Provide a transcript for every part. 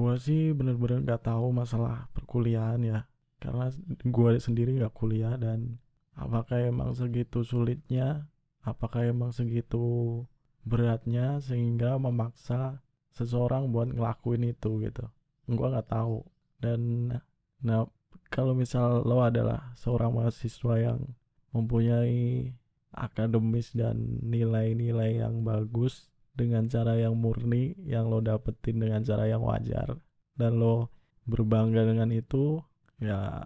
Gua sih bener-bener nggak tahu masalah perkuliahan ya, karena gua sendiri nggak kuliah dan apakah emang segitu sulitnya, apakah emang segitu beratnya sehingga memaksa seseorang buat ngelakuin itu gitu. Gua nggak tahu. Dan nah kalau misal lo adalah seorang mahasiswa yang mempunyai akademis dan nilai-nilai yang bagus dengan cara yang murni yang lo dapetin dengan cara yang wajar dan lo berbangga dengan itu ya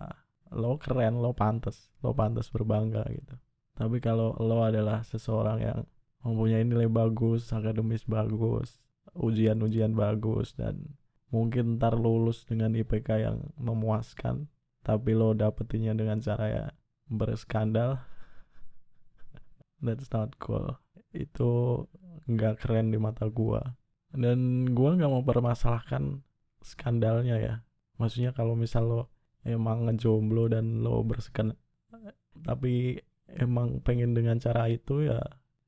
lo keren lo pantas lo pantas berbangga gitu. Tapi kalau lo adalah seseorang yang mempunyai nilai bagus akademis bagus ujian-ujian bagus dan mungkin ntar lulus dengan IPK yang memuaskan tapi lo dapetinnya dengan cara ya berskandal that's not cool itu nggak keren di mata gua. Dan gua nggak mau permasalahkan skandalnya ya. Maksudnya kalau misal lo emang ngejomblo dan lo bersekan tapi emang pengen dengan cara itu ya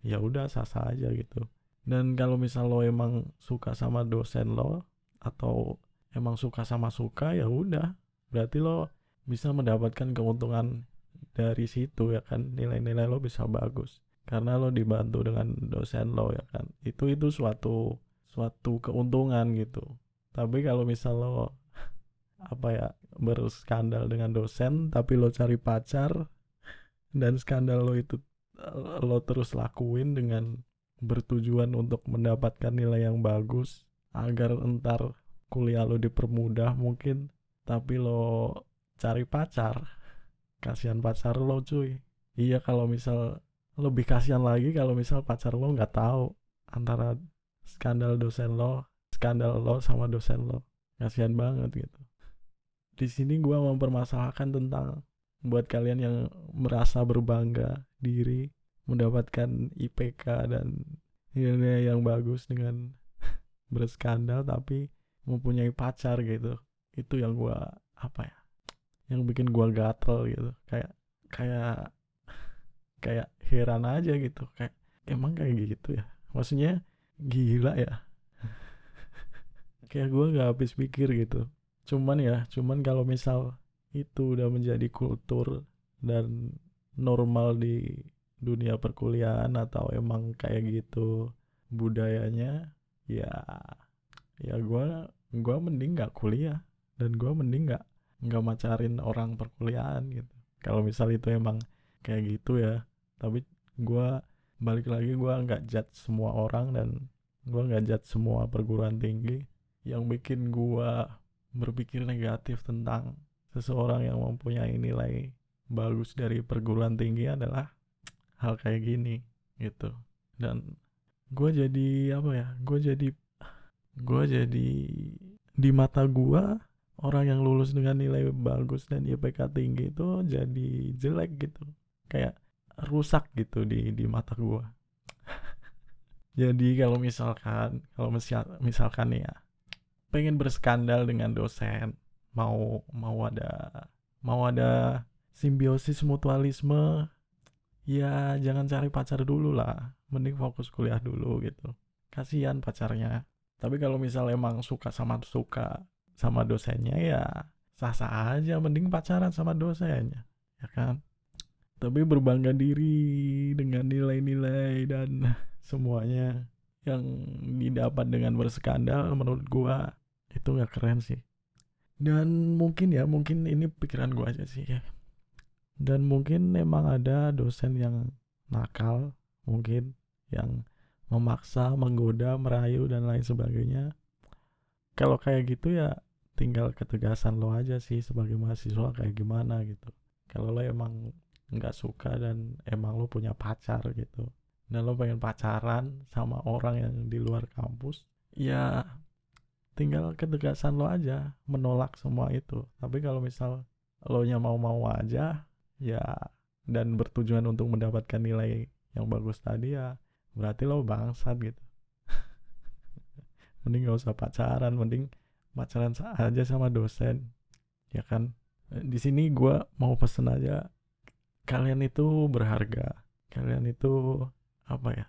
ya udah sah sah aja gitu. Dan kalau misal lo emang suka sama dosen lo atau emang suka sama suka ya udah. Berarti lo bisa mendapatkan keuntungan dari situ ya kan. Nilai-nilai lo bisa bagus karena lo dibantu dengan dosen lo ya kan? Itu itu suatu suatu keuntungan gitu. Tapi kalau misal lo apa ya berskandal dengan dosen tapi lo cari pacar dan skandal lo itu lo terus lakuin dengan bertujuan untuk mendapatkan nilai yang bagus agar entar kuliah lo dipermudah mungkin tapi lo cari pacar kasihan pacar lo cuy. Iya kalau misal lebih kasihan lagi kalau misal pacar lo nggak tahu antara skandal dosen lo skandal lo sama dosen lo. Kasihan banget gitu. Di sini gue mempermasalahkan tentang buat kalian yang merasa berbangga diri mendapatkan IPK dan nilai yang bagus dengan berskandal tapi mempunyai pacar gitu. Itu yang gue apa ya yang bikin gue gatel gitu. Kayak kayak kayak heran aja gitu. Kayak emang kayak gitu ya? Maksudnya gila ya? Kayak gue nggak habis pikir gitu. Cuman ya cuman kalau misal itu udah menjadi kultur dan normal di dunia perkuliahan atau emang kayak gitu budayanya ya ya gue gua mending nggak kuliah. Dan gue mending nggak nggak macarin orang perkuliahan gitu. Kalau misal itu emang kayak gitu ya tapi gue balik lagi gue nggak judge semua orang dan gue nggak judge semua perguruan tinggi. Yang bikin gue berpikir negatif tentang seseorang yang mempunyai nilai bagus dari perguruan tinggi adalah hal kayak gini gitu. Dan gue jadi apa ya gue jadi gue jadi di mata gue orang yang lulus dengan nilai bagus dan IPK tinggi itu jadi jelek gitu. Kayak rusak gitu di di mata gue jadi kalau misalkan kalau misal, misalkan ya pengen berskandal dengan dosen mau mau ada mau ada simbiosis mutualisme ya jangan cari pacar dulu lah. Mending fokus kuliah dulu gitu. Kasihan pacarnya. Tapi kalau misal emang suka sama suka sama dosennya ya sah-sah aja. Mending pacaran sama dosennya ya kan tapi berbangga diri dengan nilai-nilai dan semuanya yang didapat dengan berskandal menurut gua itu nggak keren sih. Dan mungkin ya mungkin ini pikiran gue aja sih ya. Dan mungkin memang ada dosen yang nakal mungkin yang memaksa menggoda merayu dan lain sebagainya. Kalau kayak gitu ya tinggal ketegasan lo aja sih sebagai mahasiswa kayak gimana gitu. Kalau lo emang nggak suka dan emang lo punya pacar gitu. Dan lo pengen pacaran sama orang yang di luar kampus ya tinggal ketegasan lo aja menolak semua itu. Tapi kalau misal lo nya mau-mau aja ya dan bertujuan untuk mendapatkan nilai yang bagus tadi ya berarti lo bangsat gitu. Mending gak usah pacaran mending pacaran aja sama dosen ya kan? Di sini gue mau pesen aja kalian itu berharga. Kalian itu apa ya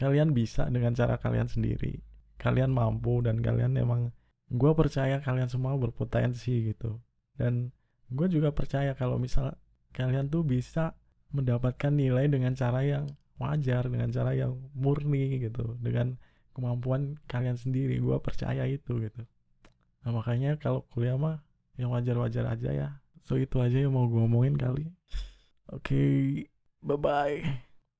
kalian bisa dengan cara kalian sendiri. Kalian mampu dan kalian emang gue percaya kalian semua berpotensi gitu. Dan gue juga percaya kalau misal kalian tuh bisa mendapatkan nilai dengan cara yang wajar dengan cara yang murni gitu dengan kemampuan kalian sendiri. Gue percaya itu gitu. Nah makanya kalau kuliah mah yang wajar-wajar aja ya. So itu aja yang mau gue ngomongin kali okay, bye bye